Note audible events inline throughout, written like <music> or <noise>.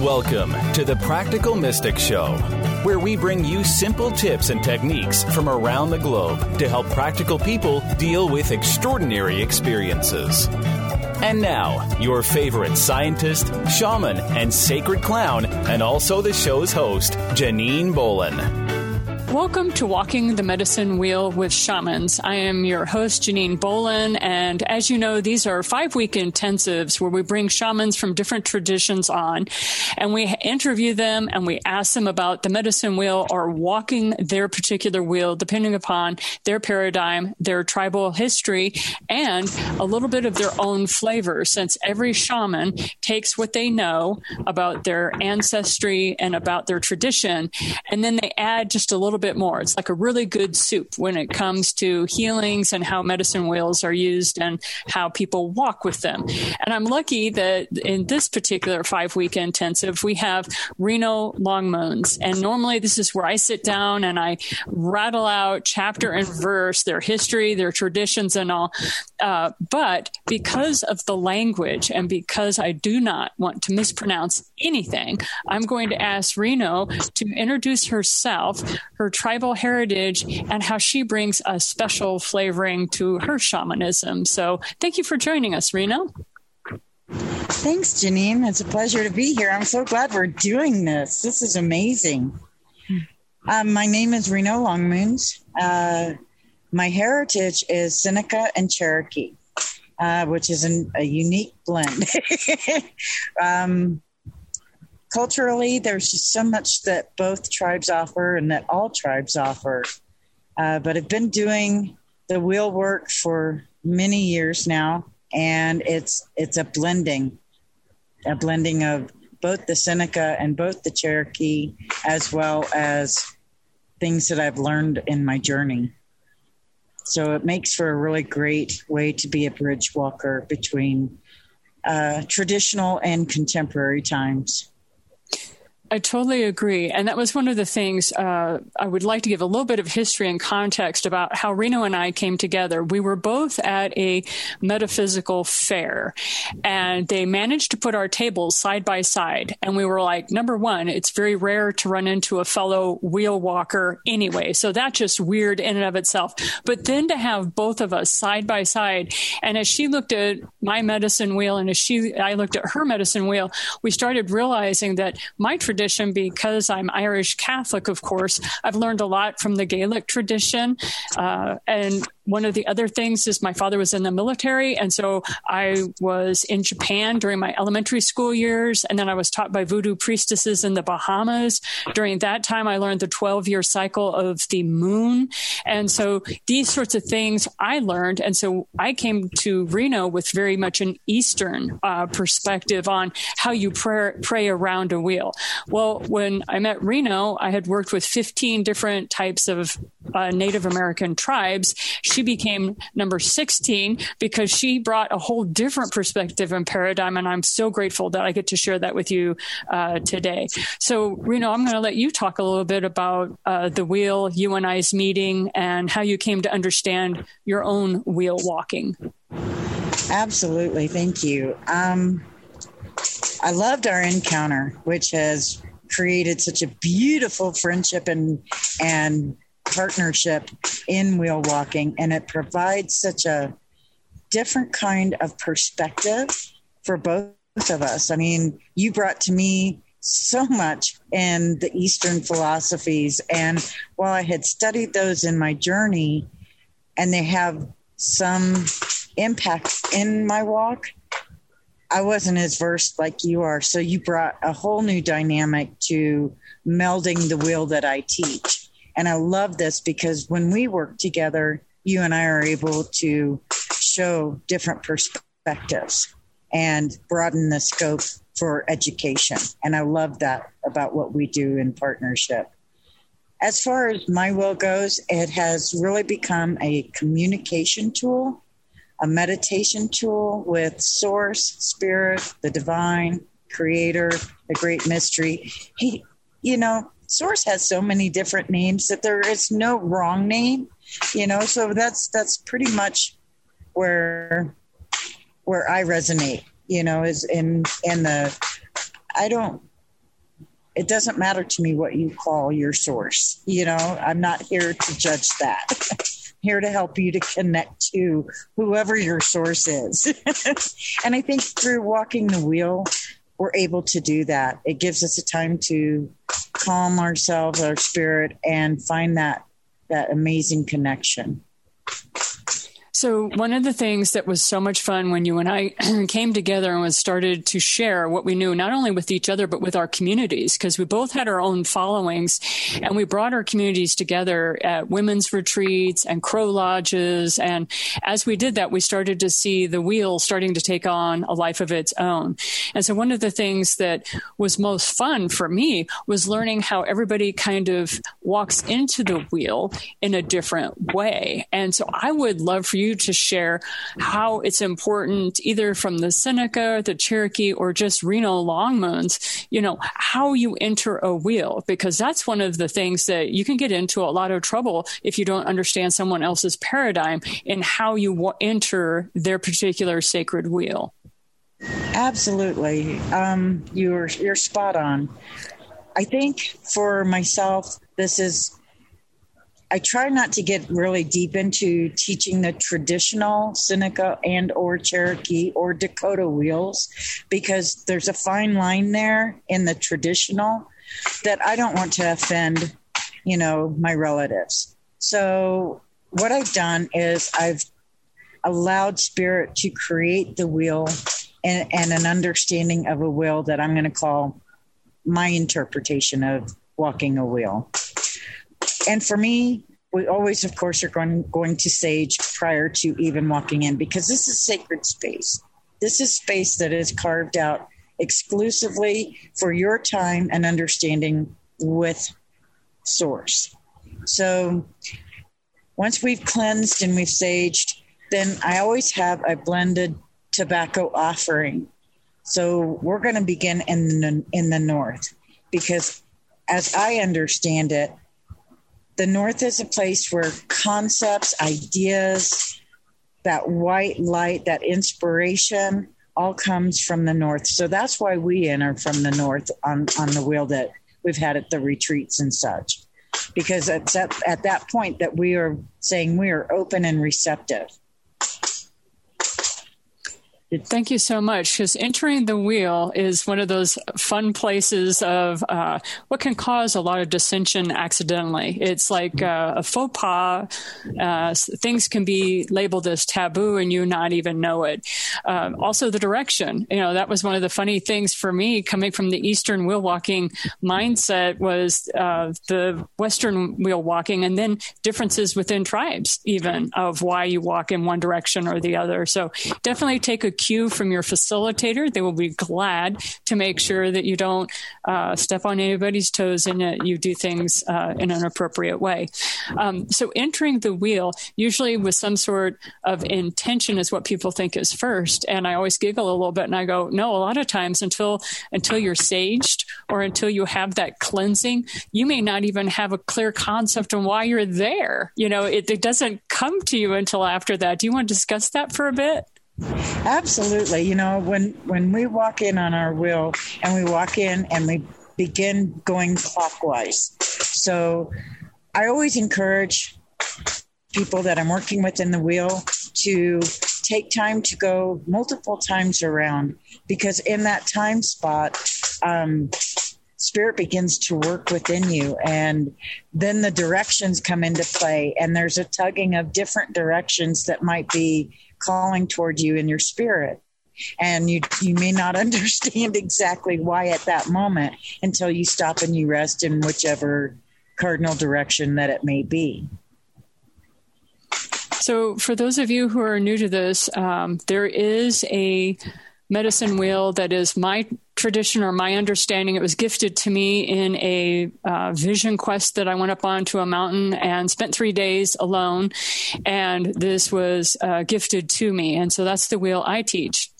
Welcome to the Practical Mystic Show, where we bring you simple tips and techniques from around the globe to help practical people deal with extraordinary experiences. And now, your favorite scientist, shaman, and sacred clown, and also the show's host, Janine Bolon. Welcome to Walking the Medicine Wheel with Shamans. I am your host, Janine Bolon, and as you know, these are five week intensives where we bring shamans from different traditions on and we interview them and we ask them about the medicine wheel or walking their particular wheel, depending upon their paradigm, their tribal history, and a little bit of their own flavor, since every shaman takes what they know about their ancestry and about their tradition, and then they add just a little bit more. It's like a really good soup when it comes to healings and how medicine wheels are used and how people walk with them. And I'm lucky that in this particular five week intensive, we have Reno Longmoons. And normally this is where I sit down and I rattle out chapter and verse, their history, their traditions, and all. Uh, but because of the language and because I do not want to mispronounce anything, I'm going to ask Reno to introduce herself, her tribal heritage and how she brings a special flavoring to her shamanism. So thank you for joining us, Reno. Thanks, Janine. It's a pleasure to be here. I'm so glad we're doing this. This is amazing. Um, my name is Reno Longmoons. Uh, my heritage is Seneca and Cherokee, uh, which is an, a unique blend. <laughs> um, culturally, there's just so much that both tribes offer and that all tribes offer. Uh, but I've been doing the wheel work for many years now, and it's it's a blending, a blending of both the Seneca and both the Cherokee, as well as things that I've learned in my journey. So it makes for a really great way to be a bridge walker between uh, traditional and contemporary times. I totally agree. And that was one of the things uh, I would like to give a little bit of history and context about how Reno and I came together. We were both at a metaphysical fair and they managed to put our tables side by side. And we were like, number one, it's very rare to run into a fellow wheel walker anyway. So that's just weird in and of itself. But then to have both of us side by side. And as she looked at my medicine wheel and as she, I looked at her medicine wheel, we started realizing that my tradition tradition because I'm Irish Catholic, of course. I've learned a lot from the Gaelic tradition. Uh, and one of the other things is my father was in the military. And so I was in Japan during my elementary school years. And then I was taught by voodoo priestesses in the Bahamas. During that time, I learned the 12 year cycle of the moon. And so these sorts of things I learned. And so I came to Reno with very much an Eastern uh, perspective on how you pray, pray around a wheel. Well, when I met Reno, I had worked with 15 different types of uh, Native American tribes. She became number 16 because she brought a whole different perspective and paradigm. And I'm so grateful that I get to share that with you uh, today. So, Reno, I'm going to let you talk a little bit about uh, the wheel, you and I's meeting, and how you came to understand your own wheel walking. Absolutely. Thank you. Um, I loved our encounter, which has created such a beautiful friendship and and partnership in wheel walking, and it provides such a different kind of perspective for both of us. I mean, you brought to me so much in the Eastern philosophies, and while I had studied those in my journey, and they have some impact in my walk, I wasn't as versed like you are. So you brought a whole new dynamic to melding the wheel that I teach. And I love this because when we work together, you and I are able to show different perspectives and broaden the scope for education. And I love that about what we do in partnership. As far as my will goes, it has really become a communication tool, a meditation tool with source, spirit, the divine, creator, the great mystery. He, you know, source has so many different names that there is no wrong name you know so that's that's pretty much where where i resonate you know is in in the i don't it doesn't matter to me what you call your source. You know, I'm not here to judge that. <laughs> here to help you to connect to whoever your source is. <laughs> and I think through walking the wheel, we're able to do that. It gives us a time to calm ourselves, our spirit, and find that that amazing connection. So one of the things that was so much fun when you and I <clears throat> came together and was started to share what we knew, not only with each other, but with our communities, because we both had our own followings and we brought our communities together at women's retreats and crow lodges. And as we did that, we started to see the wheel starting to take on a life of its own. And so one of the things that was most fun for me was learning how everybody kind of walks into the wheel in a different way. And so I would love for you to share how it's important, either from the Seneca, the Cherokee, or just Reno Longmoons, you know, how you enter a wheel, because that's one of the things that you can get into a lot of trouble if you don't understand someone else's paradigm in how you w- enter their particular sacred wheel. Absolutely. Um, you're, you're spot on. I think for myself, this is I try not to get really deep into teaching the traditional Seneca and or Cherokee or Dakota wheels because there's a fine line there in the traditional that I don't want to offend, you know, my relatives. So what I've done is I've allowed spirit to create the wheel and, and an understanding of a wheel that I'm going to call my interpretation of walking a wheel and for me, we always, of course, are going, going to sage prior to even walking in because this is sacred space. This is space that is carved out exclusively for your time and understanding with Source. So once we've cleansed and we've saged, then I always have a blended tobacco offering. So we're going to begin in the, in the north because, as I understand it, the North is a place where concepts, ideas, that white light, that inspiration all comes from the North. So that's why we enter from the North on, on the wheel that we've had at the retreats and such. Because it's at, at that point that we are saying we are open and receptive. Thank you so much. Because entering the wheel is one of those fun places of uh, what can cause a lot of dissension accidentally. It's like uh, a faux pas. Uh, things can be labeled as taboo and you not even know it. Um, also, the direction. You know, that was one of the funny things for me coming from the Eastern wheel walking mindset was uh, the Western wheel walking and then differences within tribes, even of why you walk in one direction or the other. So definitely take a cue from your facilitator. They will be glad to make sure that you don't uh, step on anybody's toes and that you do things uh, in an appropriate way. Um, so entering the wheel, usually with some sort of intention, is what people think is first. And I always giggle a little bit and I go, no, a lot of times until until you're saged or until you have that cleansing, you may not even have a clear concept on why you're there. You know, it, it doesn't come to you until after that. Do you want to discuss that for a bit? Absolutely. You know, when when we walk in on our wheel and we walk in and we begin going clockwise. So I always encourage people that I'm working with in the wheel to take time to go multiple times around because in that time spot, um, spirit begins to work within you and then the directions come into play and there's a tugging of different directions that might be calling toward you in your spirit and you you may not <laughs> understand exactly why at that moment until you stop and you rest in whichever cardinal direction that it may be. So, for those of you who are new to this, um, there is a medicine wheel that is my tradition or my understanding. It was gifted to me in a uh, vision quest that I went up onto a mountain and spent three days alone. And this was uh, gifted to me. And so that's the wheel I teach.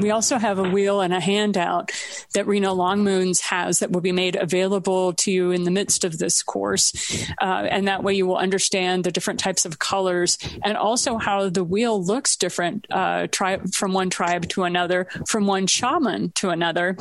We also have a wheel and a handout that Reno Longmoons has that will be made available to you in the midst of this course. Uh, and that way you will understand the different types of colors and also how the wheel looks different uh, tri- from one tribe to another, from one shaman to another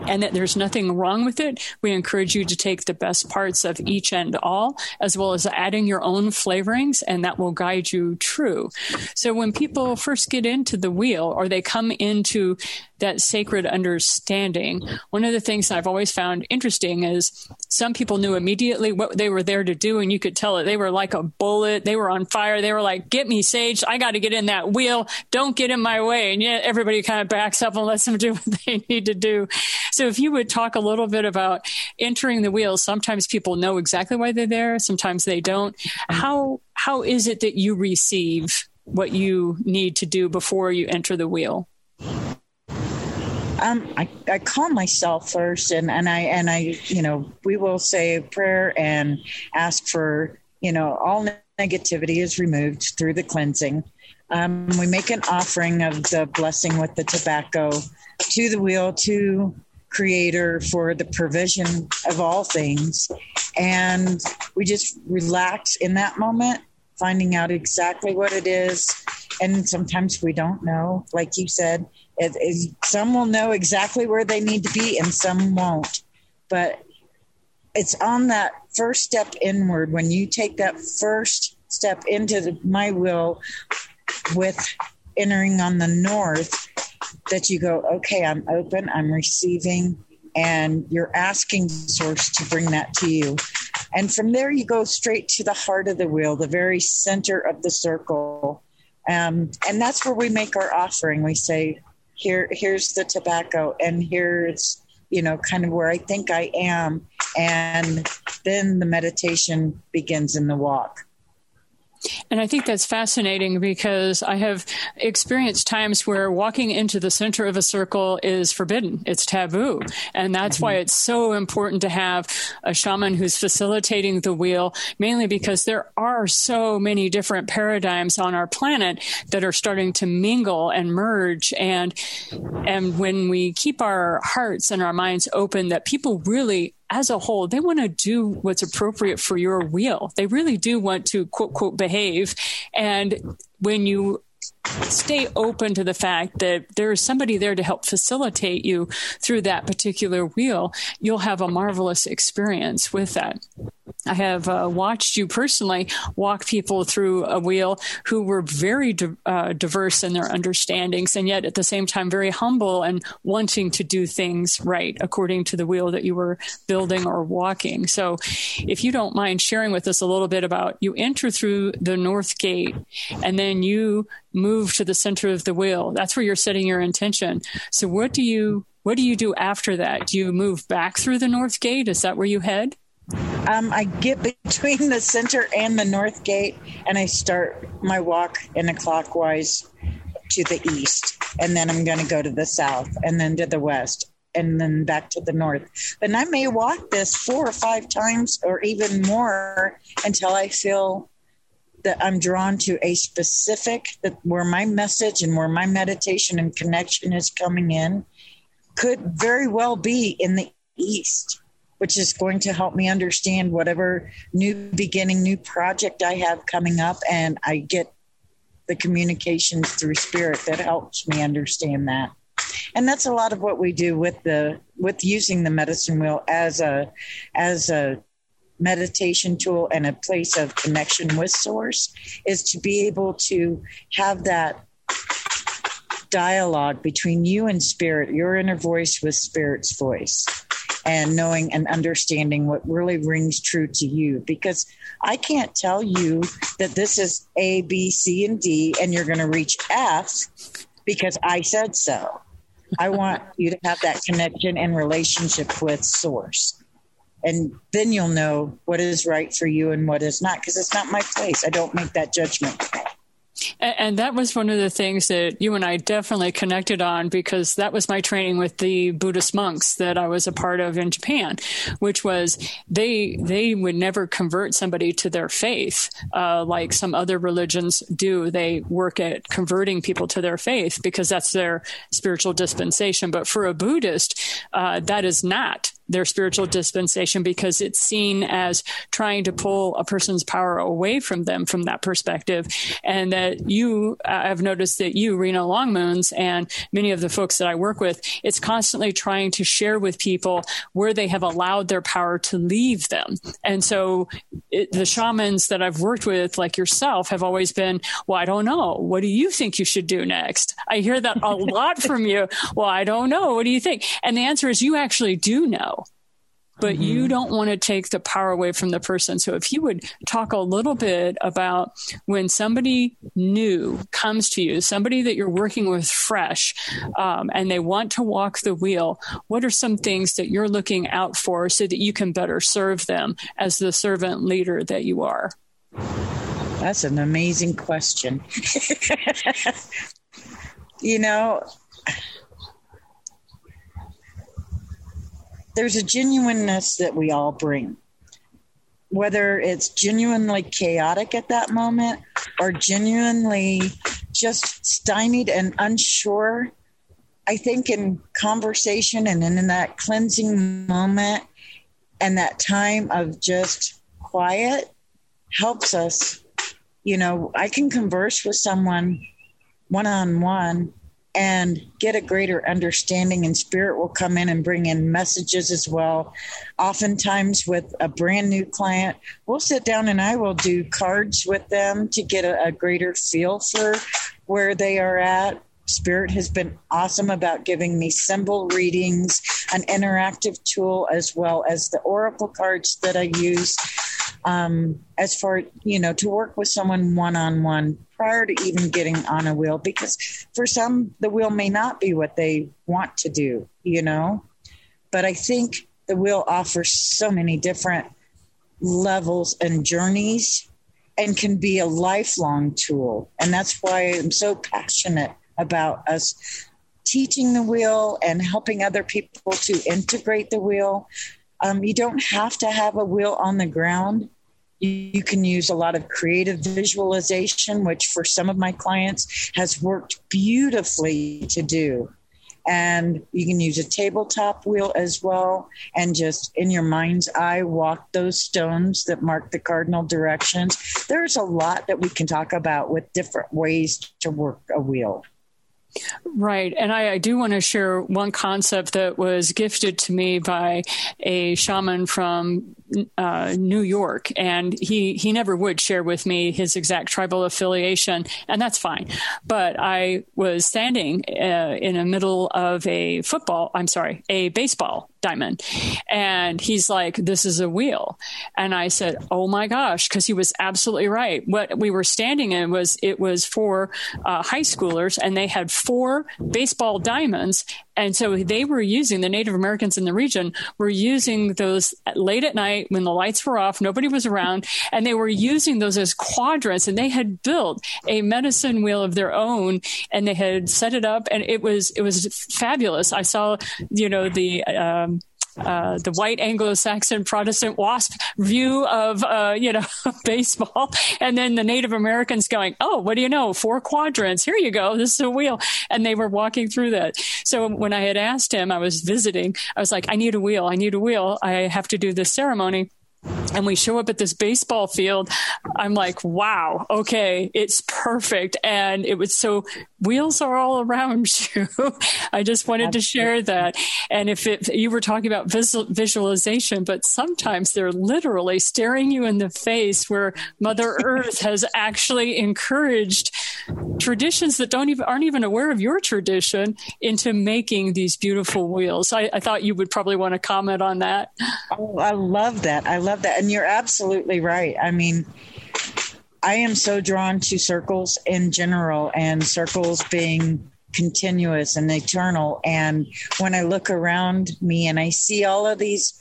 and that there's nothing wrong with it. We encourage you to take the best parts of each and all, as well as adding your own flavorings, and that will guide you true. So when people first get into the wheel or they come into that sacred understanding. One of the things I've always found interesting is some people knew immediately what they were there to do, and you could tell it. They were like a bullet. They were on fire. They were like, "Get me, Sage! I got to get in that wheel. Don't get in my way." And yet everybody kind of backs up and lets them do <laughs> what they need to do. So if you would talk a little bit about entering the wheel, sometimes people know exactly why they're there. Sometimes they don't. How how is it that you receive what you need to do before you enter the wheel? Um, I, I call myself first and, and I and I you know we will say a prayer and ask for you know all negativity is removed through the cleansing. Um, we make an offering of the blessing with the tobacco to the wheel to creator for the provision of all things. And we just relax in that moment finding out exactly what it is. And sometimes we don't know like you said it, it, some will know exactly where they need to be and some won't. But it's on that first step inward. When you take that first step into the, my will with entering on the north that you go, okay, I'm open, I'm receiving, and you're asking the source to bring that to you. And from there, you go straight to the heart of the wheel, the very center of the circle. Um, and that's where we make our offering. We say, here here's the tobacco and here's you know kind of where i think i am and then the meditation begins in the walk and I think that's fascinating because I have experienced times where walking into the center of a circle is forbidden. It's taboo. And that's mm-hmm. why it's so important to have a shaman who's facilitating the wheel, mainly because there are so many different paradigms on our planet that are starting to mingle and merge. And, and when we keep our hearts and our minds open, that people really as a whole, they want to do what's appropriate for your wheel. They really do want to quote, quote, behave. And when you stay open to the fact that there is somebody there to help facilitate you through that particular wheel, you'll have a marvelous experience with that. I have uh, watched you personally walk people through a wheel who were very di- uh, diverse in their understandings and yet at the same time very humble and wanting to do things right according to the wheel that you were building or walking. So, if you don't mind sharing with us a little bit about you enter through the north gate and then you move to the center of the wheel. That's where you're setting your intention. So, what do you what do you do after that? Do you move back through the north gate? Is that where you head? Um, I get <laughs> between the center and the north gate, and I start my walk in a clockwise to the east, and then I'm going to go to the south, and then to the west, and then back to the north. And I may walk this four or five times, or even more, until I feel that I'm drawn to a specific that where my message and where my meditation and connection is coming in could very well be in the east which is going to help me understand whatever new beginning, new project I have coming up. And I get the communications through spirit that helps me understand that. And that's a lot of what we do with the with using the medicine wheel as a as a meditation tool and a place of connection with source is to be able to have that dialogue between you and spirit, your inner voice with spirit's voice and knowing and understanding what really rings true to you because I can't tell you that this is A, B, C, and D, and you're going to reach F because I said so. I want you to have that connection and relationship with Source. And then you'll know what is right for you and what is not because it's not my place. I don't make that judgment. And that was one of the things that you and I definitely connected on because that was my training with the Buddhist monks that I was a part of in Japan, which was they they would never convert somebody to their faith uh, like some other religions do. They work at converting people to their faith because that's their spiritual dispensation. But for a Buddhist, uh, that is not their spiritual dispensation because it's seen as trying to pull a person's power away from them from that perspective. And that you, uh, I've noticed that you, Reno Longmoons, and many of the folks that I work with, it's constantly trying to share with people where they have allowed their power to leave them. And so it, the shamans that I've worked with, like yourself, have always been, well, I don't know. What do you think you should do next? I hear that a <laughs> lot from you. Well, I don't know. What do you think? And the answer is you actually do know but mm-hmm. you don't want to take the power away from the person. So if you would talk a little bit about when somebody new comes to you, somebody that you're working with fresh, um, and they want to walk the wheel, what are some things that you're looking out for so that you can better serve them as the servant leader that you are? That's an amazing question. <laughs> you know, there's a genuineness that we all bring. Whether it's genuinely chaotic at that moment or genuinely just stymied and unsure, I think in conversation and in that cleansing moment and that time of just quiet helps us. You know, I can converse with someone one on one and get a greater understanding and spirit will come in and bring in messages as well. Oftentimes with a brand new client we'll sit down and i will do cards with them to get a, a greater feel for where they are at. Spirit has been awesome about giving me symbol readings, an interactive tool, as well as the oracle cards that I use um, as far you know to work with someone one on one prior to even getting on a wheel because for some the wheel may not be what they want to do you know? But i think the wheel offers so many different levels and journeys and can be a lifelong tool. And that's why i'm so passionate about us teaching the wheel and helping other people to integrate the wheel. Um, you don't have to have a wheel on the ground. You, can use a lot of creative visualization, which for some of my clients has worked beautifully to do. And you can use a tabletop wheel as well, and just in your mind's eye, walk those stones that mark the cardinal directions. There's a lot that we can talk about with different ways to work a wheel. Right. And I, I do want to share one concept that was gifted to me by a shaman from uh, New York. And he, he never would share with me his exact tribal affiliation, and that's fine. But I was standing uh, in the middle of a football, I'm sorry, a baseball diamond. And he's like, This is a wheel. And I said, Oh my gosh, because he was absolutely right. What we were standing in was it was for uh, high schoolers, and they had four baseball diamonds. And so they were using the Native Americans in the region were using those late at night when the lights were off, nobody was around, and they were using those as quadrants. And they had built a medicine wheel of their own, and they had set it up, and it was it was fabulous. I saw, you know, the um, uh, the white Anglo-Saxon Protestant WASP view of uh, you know <laughs> baseball, and then the Native Americans going, "Oh, what do you know? Four quadrants. Here you go. This is a wheel." And they were walking through that. So when I had asked him, I was visiting. I was like, "I need a wheel. I need a wheel. I have to do this ceremony." And we show up at this baseball field i'm like wow okay it's perfect. And it was so wheels are all around <laughs> you. I just wanted to share that. And if it, you were talking about visual, visualization but sometimes they're literally staring you in the face where mother <laughs> earth has actually encouraged traditions that don't even aren't even aware of your tradition into making these beautiful wheels. I, I thought you would probably want to comment on that. Oh i love that. I love that and you're absolutely right. I mean, I am so drawn to circles in general and circles being continuous and eternal. And when I look around me and I see all of these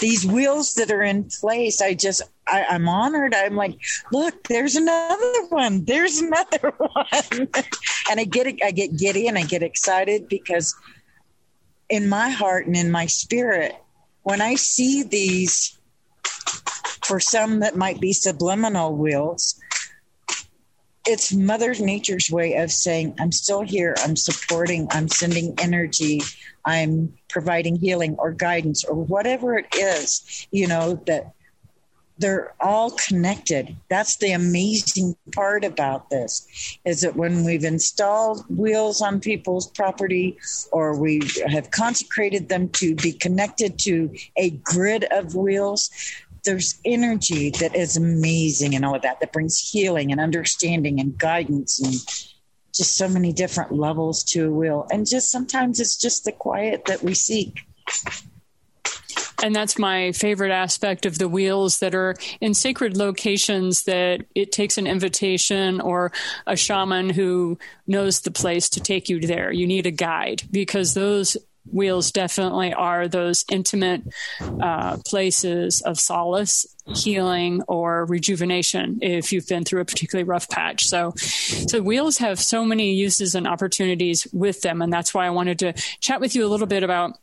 these wheels that are in place, I just I, I'm honored. I'm like, look, there's another one. There's another <laughs> one. and I get I get giddy and I get excited because in my heart and in my spirit, when I see these for some that might be subliminal wills it's Mother Nature's way of saying, I'm still here, I'm supporting, I'm sending energy, I'm providing healing or guidance or whatever it is, you know, that they're all connected. That's the amazing part about this is that when we've installed wheels on people's property or we have consecrated them to be connected to a grid of wheels, there's energy that is amazing and all of that that brings healing and understanding and guidance and just so many different levels to a wheel and just sometimes it's just the quiet that we seek and that's my favorite aspect of the wheels that are in sacred locations that it takes an invitation or a shaman who knows the place to take you there. You need a guide because those wheels definitely are those intimate uh, places of solace, healing, or rejuvenation if you've been through a particularly rough patch. So, so wheels have so many uses and opportunities with them, and that's why I wanted to chat with you a little bit about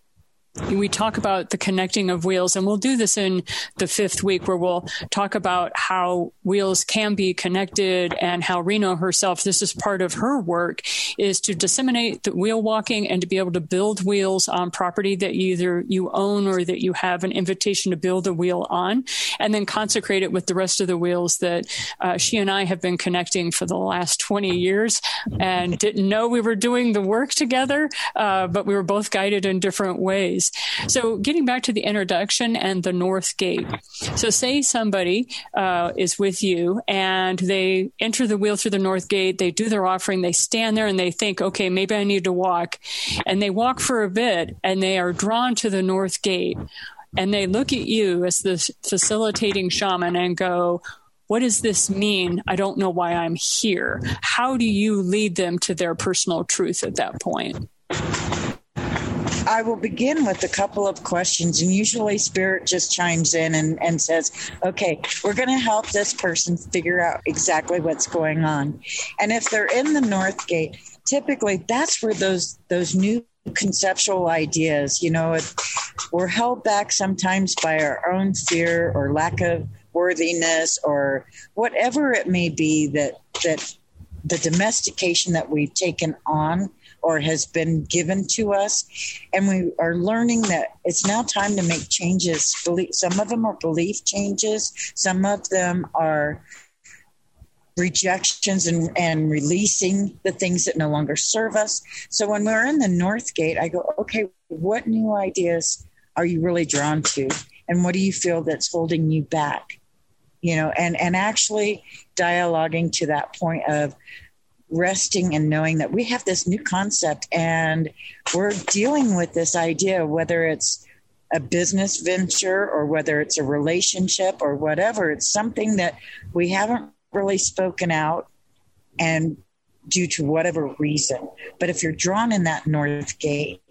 we talk about the connecting of wheels and we'll do this in the fifth week where we'll talk about how wheels can be connected and how Reno herself, this is part of her work, is to disseminate the wheel walking and to be able to build wheels on property that either you own or that you have an invitation to build a wheel on, and then consecrate it with the rest of the wheels that uh, she and I have been connecting for the last 20 years and didn't know we were doing the work together, uh, but we were both guided in different ways. So, getting back to the introduction and the North Gate. So, say somebody uh, is with you and they enter the wheel through the North Gate, they do their offering, they stand there and they think, okay, maybe I need to walk. And they walk for a bit and they are drawn to the North Gate and they look at you as the facilitating shaman and go, what does this mean? I don't know why I'm here. How do you lead them to their personal truth at that point? I will begin with a couple of questions, and usually Spirit just chimes in and, and says, Okay, we're going to help this person figure out exactly what's going on. And if they're in the North Gate, typically that's where those those new conceptual ideas, you know, we're held back sometimes by our own fear or lack of worthiness or whatever it may be that that the domestication that we've taken on or has been given to us. And we are learning that it's now time to make changes. Some of them are belief changes, some of them are rejections and, and releasing the things that no longer serve us. So when we're in the North Gate, I go, okay, what new ideas are you really drawn to? And what do you feel that's holding you back? You know, and, and actually dialoguing to that point of resting and knowing that we have this new concept and we're dealing with this idea, whether it's a business venture or whether it's a relationship or whatever. It's something that we haven't really spoken out and due to whatever reason. But if you're drawn in that North Gate,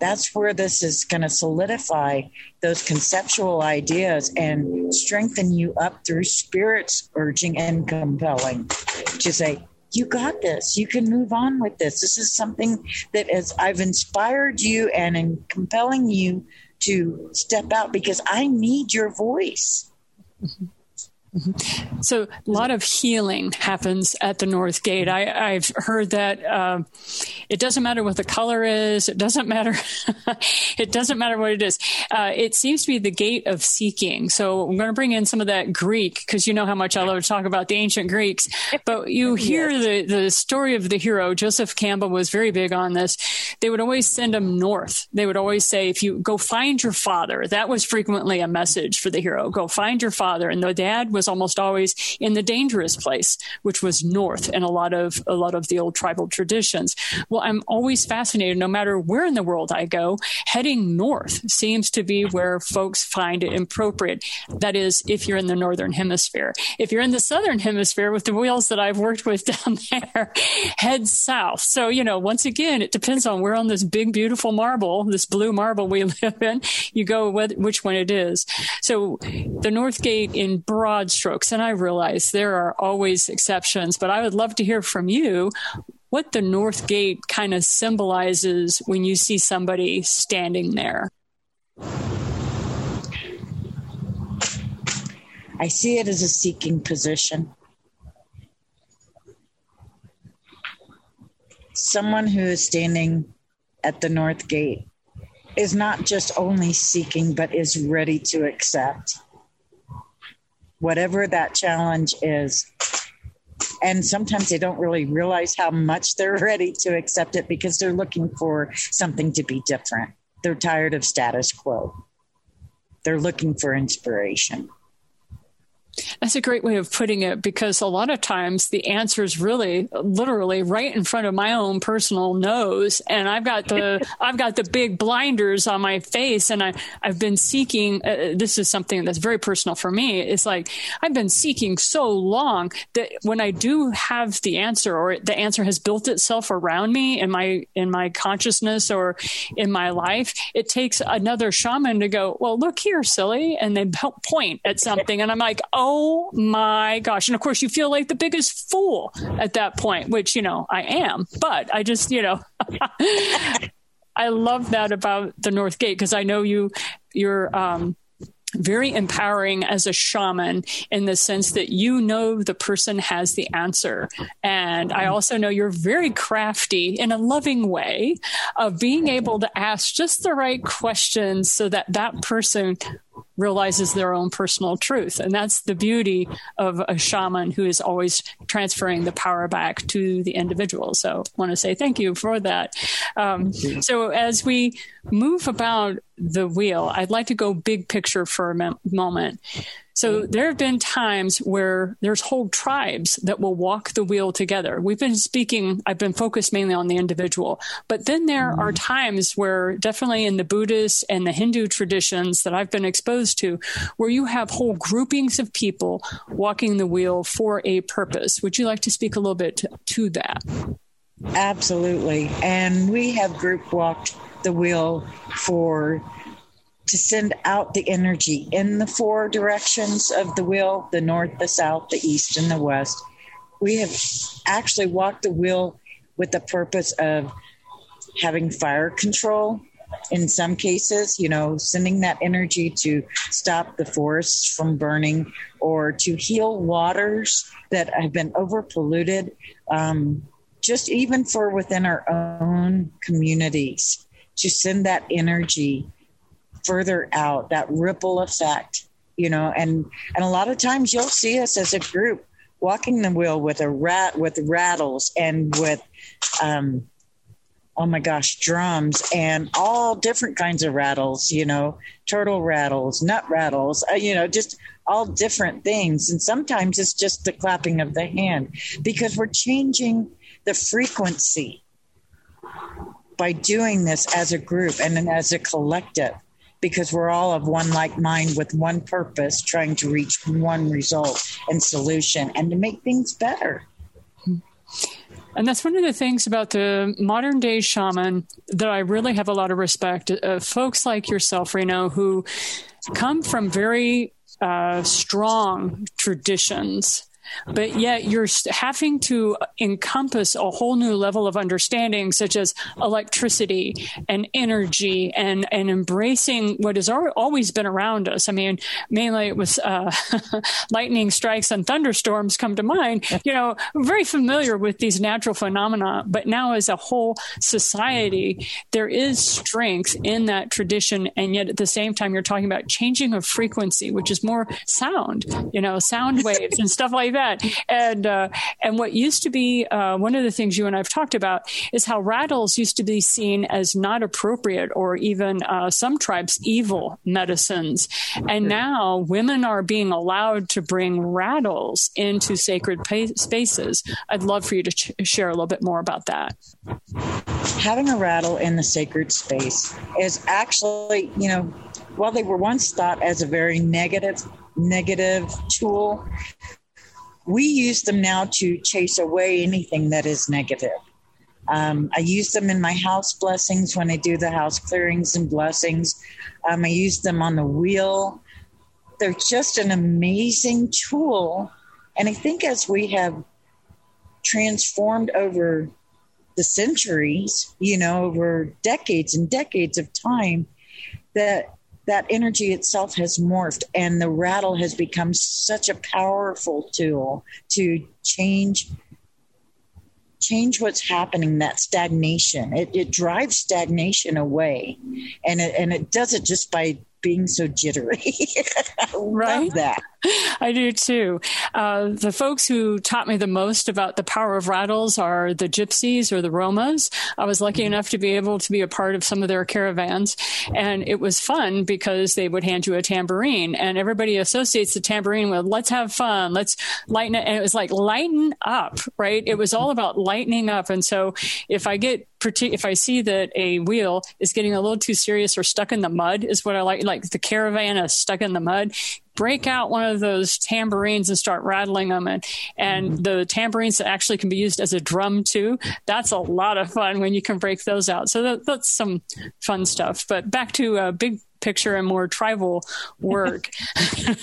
that's where this is going to solidify those conceptual ideas and strengthen you up through spirits urging and compelling to say, you got this. You can move on with this. This is something that as I've inspired you and in compelling you to step out because I need your voice. Mm-hmm. Mm-hmm. So a lot of healing happens at the North Gate. I, have heard that uh, it doesn't matter what the color is. It doesn't matter. <laughs> it doesn't matter what it is. Uh, it seems to be the gate of seeking. So I'm going to bring in some of that Greek because you know how much I love to talk about the ancient Greeks. But you <laughs> hear yes. the the story of the hero. Joseph Campbell was very big on this. They would always send him north. They would always say, "If you go find your father," that was frequently a message for the hero. Go find your father, and the dad was almost always in the dangerous place, which was north in a lot of a lot of the old tribal traditions. Well, I'm always fascinated, no matter where in the world I go, heading north seems to be where folks find it appropriate. That is, if you're in the northern hemisphere. If you're in the southern hemisphere with the wheels that I've worked with <laughs> down there, head south. So, you know, once again, it depends on where on this big, beautiful marble, this blue marble we <laughs> live in, you go with which one it is. So the North Gate in broad strokes. And I realize there are always exceptions, but I would love to hear from you what the North Gate kind of symbolizes when you see somebody standing there. I see it as a seeking position. someone who is standing at the North Gate is not just only seeking, but is ready to accept whatever that challenge is. And sometimes they don't really realize how much they're <laughs> ready to accept it because they're looking for something to be different. They're tired of status quo. They're looking for inspiration. That's a great way of putting it because a lot of times the answer is really literally right in front of my own personal nose and I've got the <laughs> I've got the big blinders on my face and I I've been seeking uh, this is something that's very personal for me it's like I've been seeking so long that when I do have the answer or the answer has built itself around me in my in my consciousness or in my life it takes another shaman to go well look here silly and they point at something and I'm like oh oh my gosh. And of course, you feel like the biggest fool at that point, which, you know, I am. But I just, you know, <laughs> I love that about the North Gate because I know you, you're, um, very empowering as a shaman in the sense that you know the person has the answer. And I also know you're very crafty in a loving way of being able to ask just the right questions so that that person realizes their own personal truth. And that's the beauty of a shaman who is always transferring the power back to the individual. So I want to say thank you for that. Um, so as we move about the wheel, I'd like to go big picture for a moment. So there have been times where there's whole tribes that will walk the wheel together. We've been speaking, I've been focused mainly on the individual, but then there mm-hmm. are times where definitely in the Buddhist and the Hindu traditions that I've been exposed to, where you have whole groupings of people walking the wheel for a purpose. Would you like to speak a little bit to, to that? Absolutely. And we have group walked the wheel for to send out the energy in the four directions of the wheel the north, the south, the east, and the west. We have actually walked the wheel with the purpose of having fire control in some cases, you know, sending that energy to stop the forests from burning or to heal waters that have been over polluted, um, just even for within our own communities, to send that energy further out, that ripple effect, you know, and and a lot of times you'll see us as a group walking the wheel with a rat with rattles and with um oh my gosh drums and all different kinds of rattles you know turtle rattles nut rattles uh, you know just all different things. And sometimes it's just the clapping of the hand because we're changing the frequency by doing this as a group and then as a collective because we're all of one like mind with one purpose, trying to reach one result and solution and to make things better. And that's one of the things about the modern day shaman that I really have a lot of respect. Uh, folks like yourself, Reno, who come from very uh, strong traditions but yet you're having to encompass a whole new level of understanding, such as electricity and energy and, and embracing what has always been around us. I mean, mainly it was uh, <laughs> lightning strikes and thunderstorms come to mind. You know, very familiar with these natural phenomena, but now as a whole society, there is strength in that tradition. And yet at the same time, you're talking about changing of frequency, which is more sound, you know, sound <laughs> waves and stuff like that that. And uh, and what used to be uh, one of the things you and I've talked about is how rattles used to be seen as not appropriate or even uh, some tribes evil medicines. And now women are being allowed to bring rattles into sacred pa- spaces. I'd love for you to ch- share a little bit more about that. Having a rattle in the sacred space is actually, you know, while they were once thought as a very negative negative tool we use them now to chase away anything that is negative. Um, I use them in my house blessings when I do the house clearings and blessings. Um, I use them on the wheel. They're just an amazing tool. And I think as we have transformed over the centuries, you know, over decades and decades of time, that that energy itself has morphed and the rattle has become such a powerful tool to change change what's happening, that stagnation. It, it drives stagnation away. And it, and it does it just by being so jittery. <laughs> right? that. <laughs> I do too. Uh, the folks who taught me the most about the power of rattles are the gypsies or the Romas. I was lucky mm-hmm. enough to be able to be a part of some of their caravans, and it was fun because they would hand you a tambourine, and everybody associates the tambourine with "let's have fun, let's lighten it," and it was like lighten up, right? It was all about lightening up, and so if I get if I see that a wheel is getting a little too serious or stuck in the mud, is what I like. Like the caravan is stuck in the mud. Break out one of those tambourines and start rattling them, and and mm-hmm. the tambourines that actually can be used as a drum too. That's a lot of fun when you can break those out. So that, that's some fun stuff. But back to a big picture and more tribal work.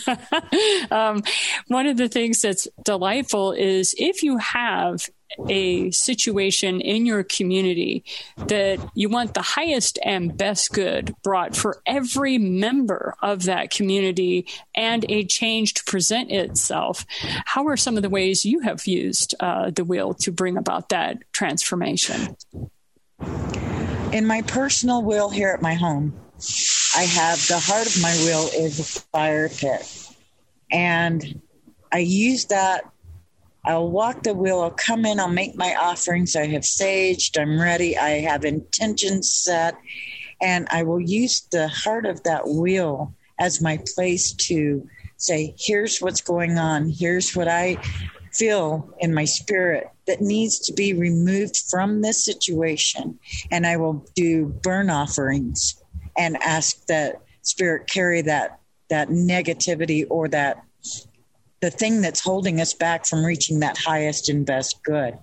<laughs> um, one of the things that's delightful is if you have a situation in your community that you want the highest and best good brought for every member of that community and a change to present itself, how are some of the ways you have used uh, the wheel to bring about that transformation? In my personal will here at my home, I have the heart of my wheel is a fire pit. And I use that. I'll walk the wheel, I'll come in, I'll make my offerings. I have saged, I'm ready, I have intentions set, and I will use the heart of that wheel as my place to say, here's what's going on, here's what I feel in my spirit that needs to be removed from this situation. And I will do burn offerings and ask that spirit carry that that negativity or that the thing that's holding us back from reaching that highest and best good.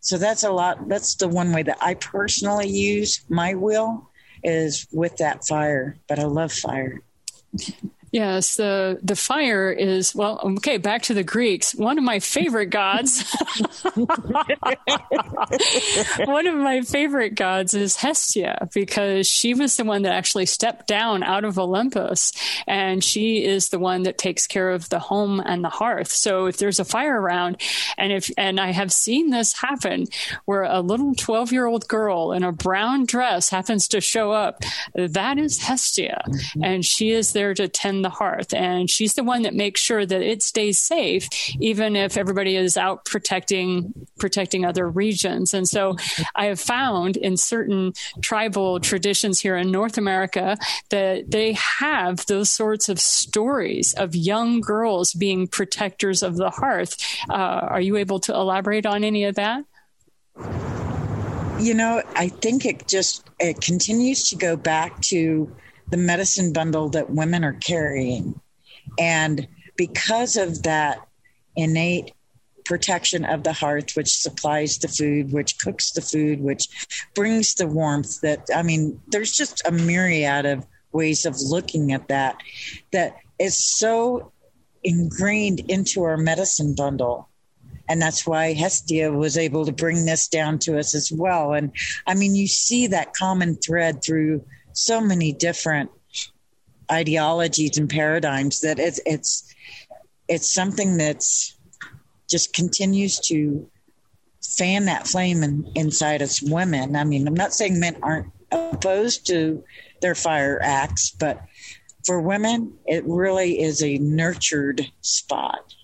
So that's a lot. That's the one way that I personally use my will is with that fire. But I love fire. <laughs> Yes, the the fire is well. Okay, back to the Greeks. One of my favorite gods. <laughs> one of my favorite gods is Hestia because she was the one that actually stepped down out of Olympus, and she is the one that takes care of the home and the hearth. So if there's a fire around, and if and I have seen this happen, where a little twelve year old girl in a brown dress happens to show up, that is Hestia, mm-hmm. and she is there to tend the hearth. And she's the one that makes sure that it stays safe, even if everybody is out protecting protecting other regions. And so I have found in certain tribal traditions here in North America that they have those sorts of stories of young girls being protectors of the hearth. Uh, are you able to elaborate on any of that? You know, I think it just it continues to go back to the medicine bundle that women are carrying. And because of that innate protection of the hearth, which supplies the food, which cooks the food, which brings the warmth, that, I mean, there's just a myriad of ways of looking at that that is so ingrained into our medicine bundle. And that's why Hestia was able to bring this down to us as well. And I mean, you see that common thread through so many different ideologies and paradigms that it's it's it's something that's just continues to fan that flame in, inside us women. I mean, I'm not saying men aren't opposed to their fire acts, but for women, it really is a nurtured spot.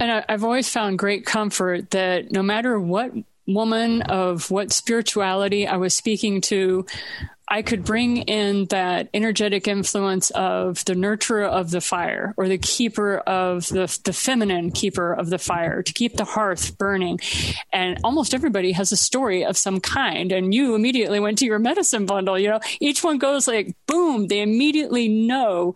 And I, have always found great comfort that no matter what woman of what spirituality I was speaking to, I could bring in that energetic influence of the nurturer of the fire or the keeper of the, the feminine keeper of the fire to keep the hearth burning. And almost everybody has a story of some kind. And you immediately went to your medicine bundle. You know, each one goes like, boom, they immediately know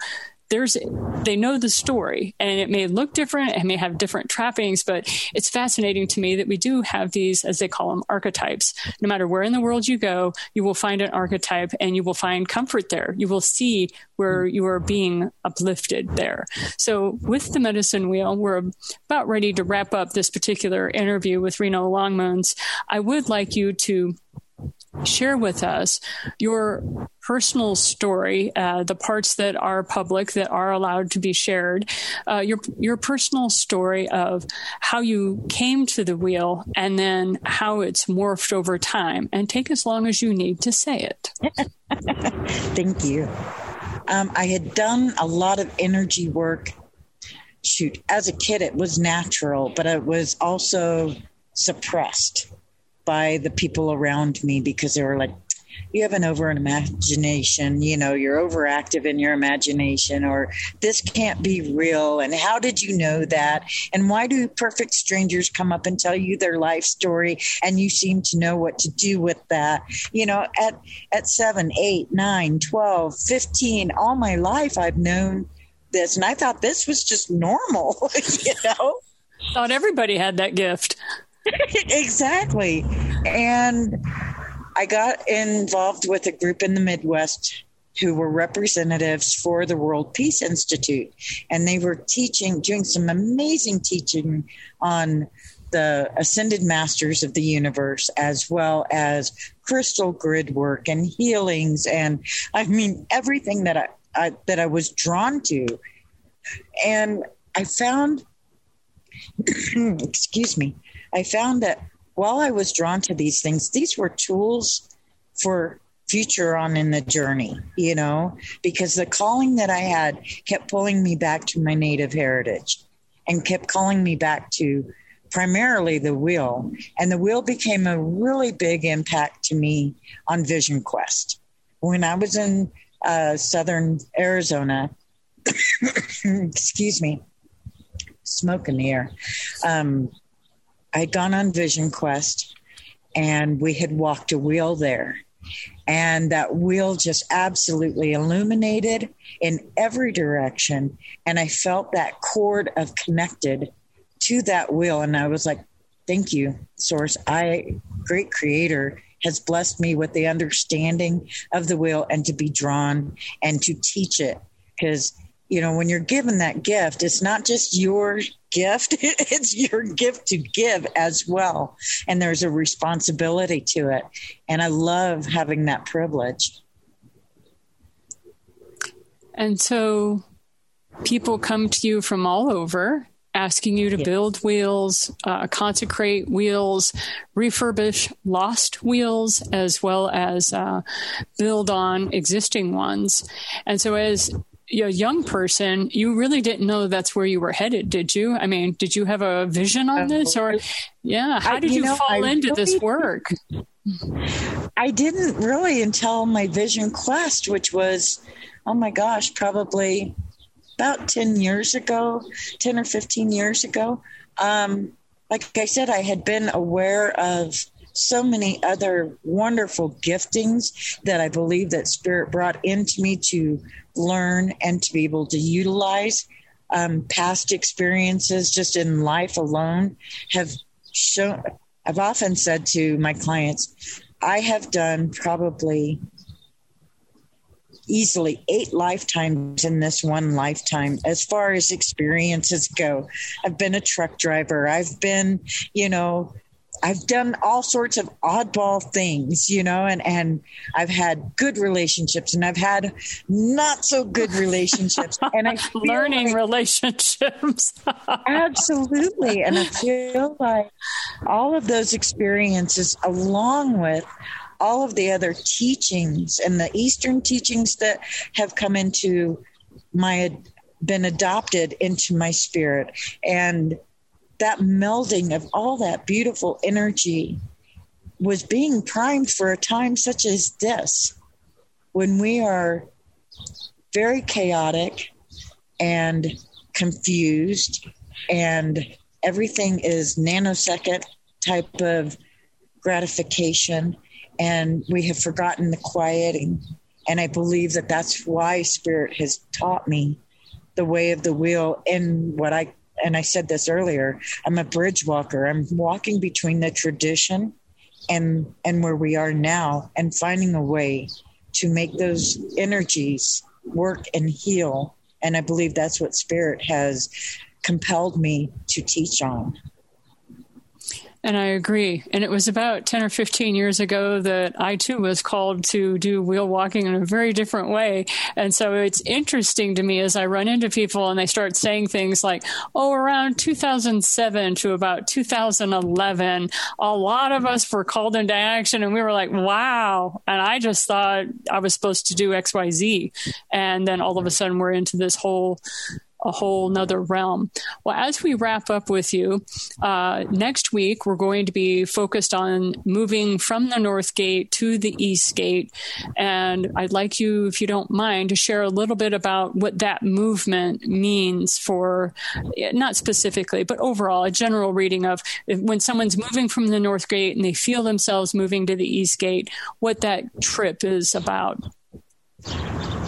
there's they know the story and it may look different it may have different trappings but it's fascinating to me that we do have these as they call them archetypes. No matter where in the world you go you will find an archetype and you will find comfort there. You will see where hmm. you are being uplifted there. So with the medicine wheel we're about ready to wrap up this particular interview with reno longmoons i would like you to share with us your personal story, uh, the parts that are public that are allowed to be shared, uh, your your personal story of how you came to the wheel and then how it's morphed over time, and take as long as you need to say it. <laughs> Thank you. Um, I had done a lot of energy work. Shoot, as a kid, it was natural, but it was also suppressed by the people around me because they were like, you have an over imagination, you know, you're overactive in your imagination, or this can't be real. And how did you know that? And why do perfect strangers come up and tell you their life story and you seem to know what to do with that? You know, at, at seven, eight, nine, 12, 15, all my life I've known this. And I thought this was just normal, <laughs> you know? Thought everybody had that gift. <laughs> exactly. And I got involved with a group in the Midwest who were representatives for the World Peace Institute. And they were teaching, doing some amazing teaching on the ascended masters of the universe, as well as crystal grid work and healings. And I mean, everything that I, I that I was drawn to. And I found, <clears throat> excuse me, I found that while I was drawn to these things, these were tools for future on in the journey, you know, because the calling that I had kept pulling me back to my native heritage and kept calling me back to primarily the wheel. And the wheel became a really big impact to me on Vision Quest. When I was in uh, southern Arizona, <coughs> excuse me, smoke in the air. Um, I'd gone on Vision Quest and we had walked a wheel there. And that wheel just absolutely illuminated in every direction. And I felt that cord of connected to that wheel. And I was like, thank you, Source. I, great creator, has blessed me with the understanding of the wheel and to be drawn and to teach it. Because you know, when you're given that gift, it's not just your gift, <laughs> it's your gift to give as well. And there's a responsibility to it. And I love having that privilege. And so people come to you from all over asking you to yes. build wheels, uh, consecrate wheels, refurbish lost wheels, as well as uh, build on existing ones. And so, as a young person, you really didn't know that's where you were headed, did you? I mean, did you have a vision on this, or yeah, how did I, you, you know, fall I into really this work? I didn't really until my Vision Quest, which was, oh my gosh, probably about ten years ago, ten or fifteen years ago. Um, like I said, I had been aware of so many other wonderful giftings that I believe that Spirit brought into me to learn and to be able to utilize. Um, past experiences just in life alone have shown. I've often said to my clients, I have done probably easily eight lifetimes in this one lifetime as far as experiences go. I've been a truck driver. I've been, you know, I've done all sorts of oddball things, you know, and, and I've had good relationships and I've had not so good relationships. <laughs> And I learning like, relationships. <laughs> absolutely. And I feel like all of those experiences, along with all of the other teachings and the Eastern teachings that have come into my been adopted into my spirit and that melding of all that beautiful energy was being primed for a time such as this when we are very chaotic and confused and everything is nanosecond type of gratification and we have forgotten the quieting and i believe that that's why spirit has taught me the way of the wheel in what i and I said this earlier, I'm a bridge walker. I'm walking between the tradition and and where we are now and finding a way to make those energies work and heal. And I believe that's what spirit has compelled me to teach on. And I agree. And it was about 10 or 15 years ago that I too was called to do wheel walking in a very different way. And so it's interesting to me as I run into people and they start saying things like, oh, around 2007 to about 2011, a lot of us were called into action and we were like, wow. And I just thought I was supposed to do XYZ. And then all of a sudden we're into this whole a whole nother realm. Well, as we wrap up with you, uh, next week we're going to be focused on moving from the North Gate to the East Gate. And I'd like you, if you don't mind, to share a little bit about what that movement means for, not specifically, but overall, a general reading of when someone's moving from the North Gate and they feel themselves moving to the East Gate, what that trip is about.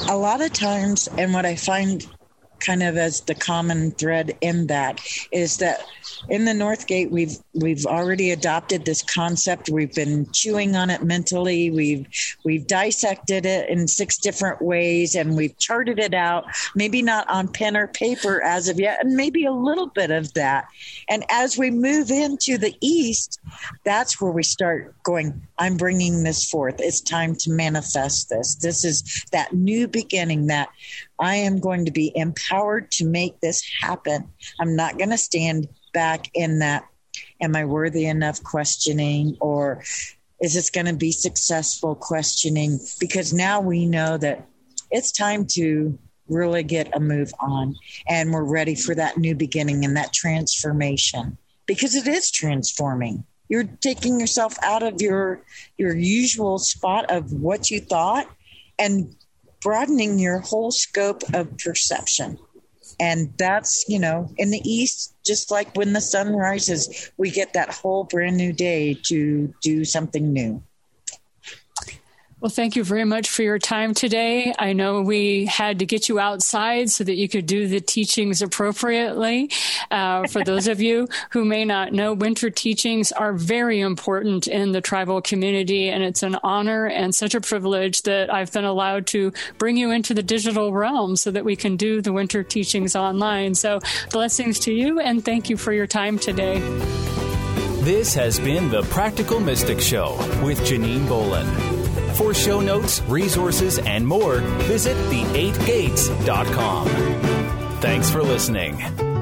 A lot of times, and what I find kind of as the common thread in that is that in the North Gate we've we've already adopted this concept. We've been chewing on it mentally. We've we've dissected it in six different ways and we've charted it out. Maybe not on pen or paper as of yet, and maybe a little bit of that. And as we move into the East, that's where we start going. I'm bringing this forth. It's time to manifest this. This is that new beginning. That I am going to be empowered to make this happen. I'm not going to stand back in that, am I worthy enough questioning or is this going to be successful questioning? Because now we know that it's time to really get a move on and we're ready for that new beginning and that transformation because it is transforming you're taking yourself out of your your usual spot of what you thought and broadening your whole scope of perception. And that's, you know, in the East, just like when the sun rises, we get that whole brand new day to do something new. Well, thank you very much for your time today. I know we had to get you outside so that you could do the teachings appropriately. Uh, for <laughs> those of you who may not know, winter teachings are very important in the tribal community, and it's an honor and such a privilege that I've been allowed to bring you into the digital realm so that we can do the winter teachings online. So, blessings to you, and thank you for your time today. This has been the Practical Mystic Show with Janine Bolon. For show notes, resources, and more, visit the8gates.com. Thanks for listening.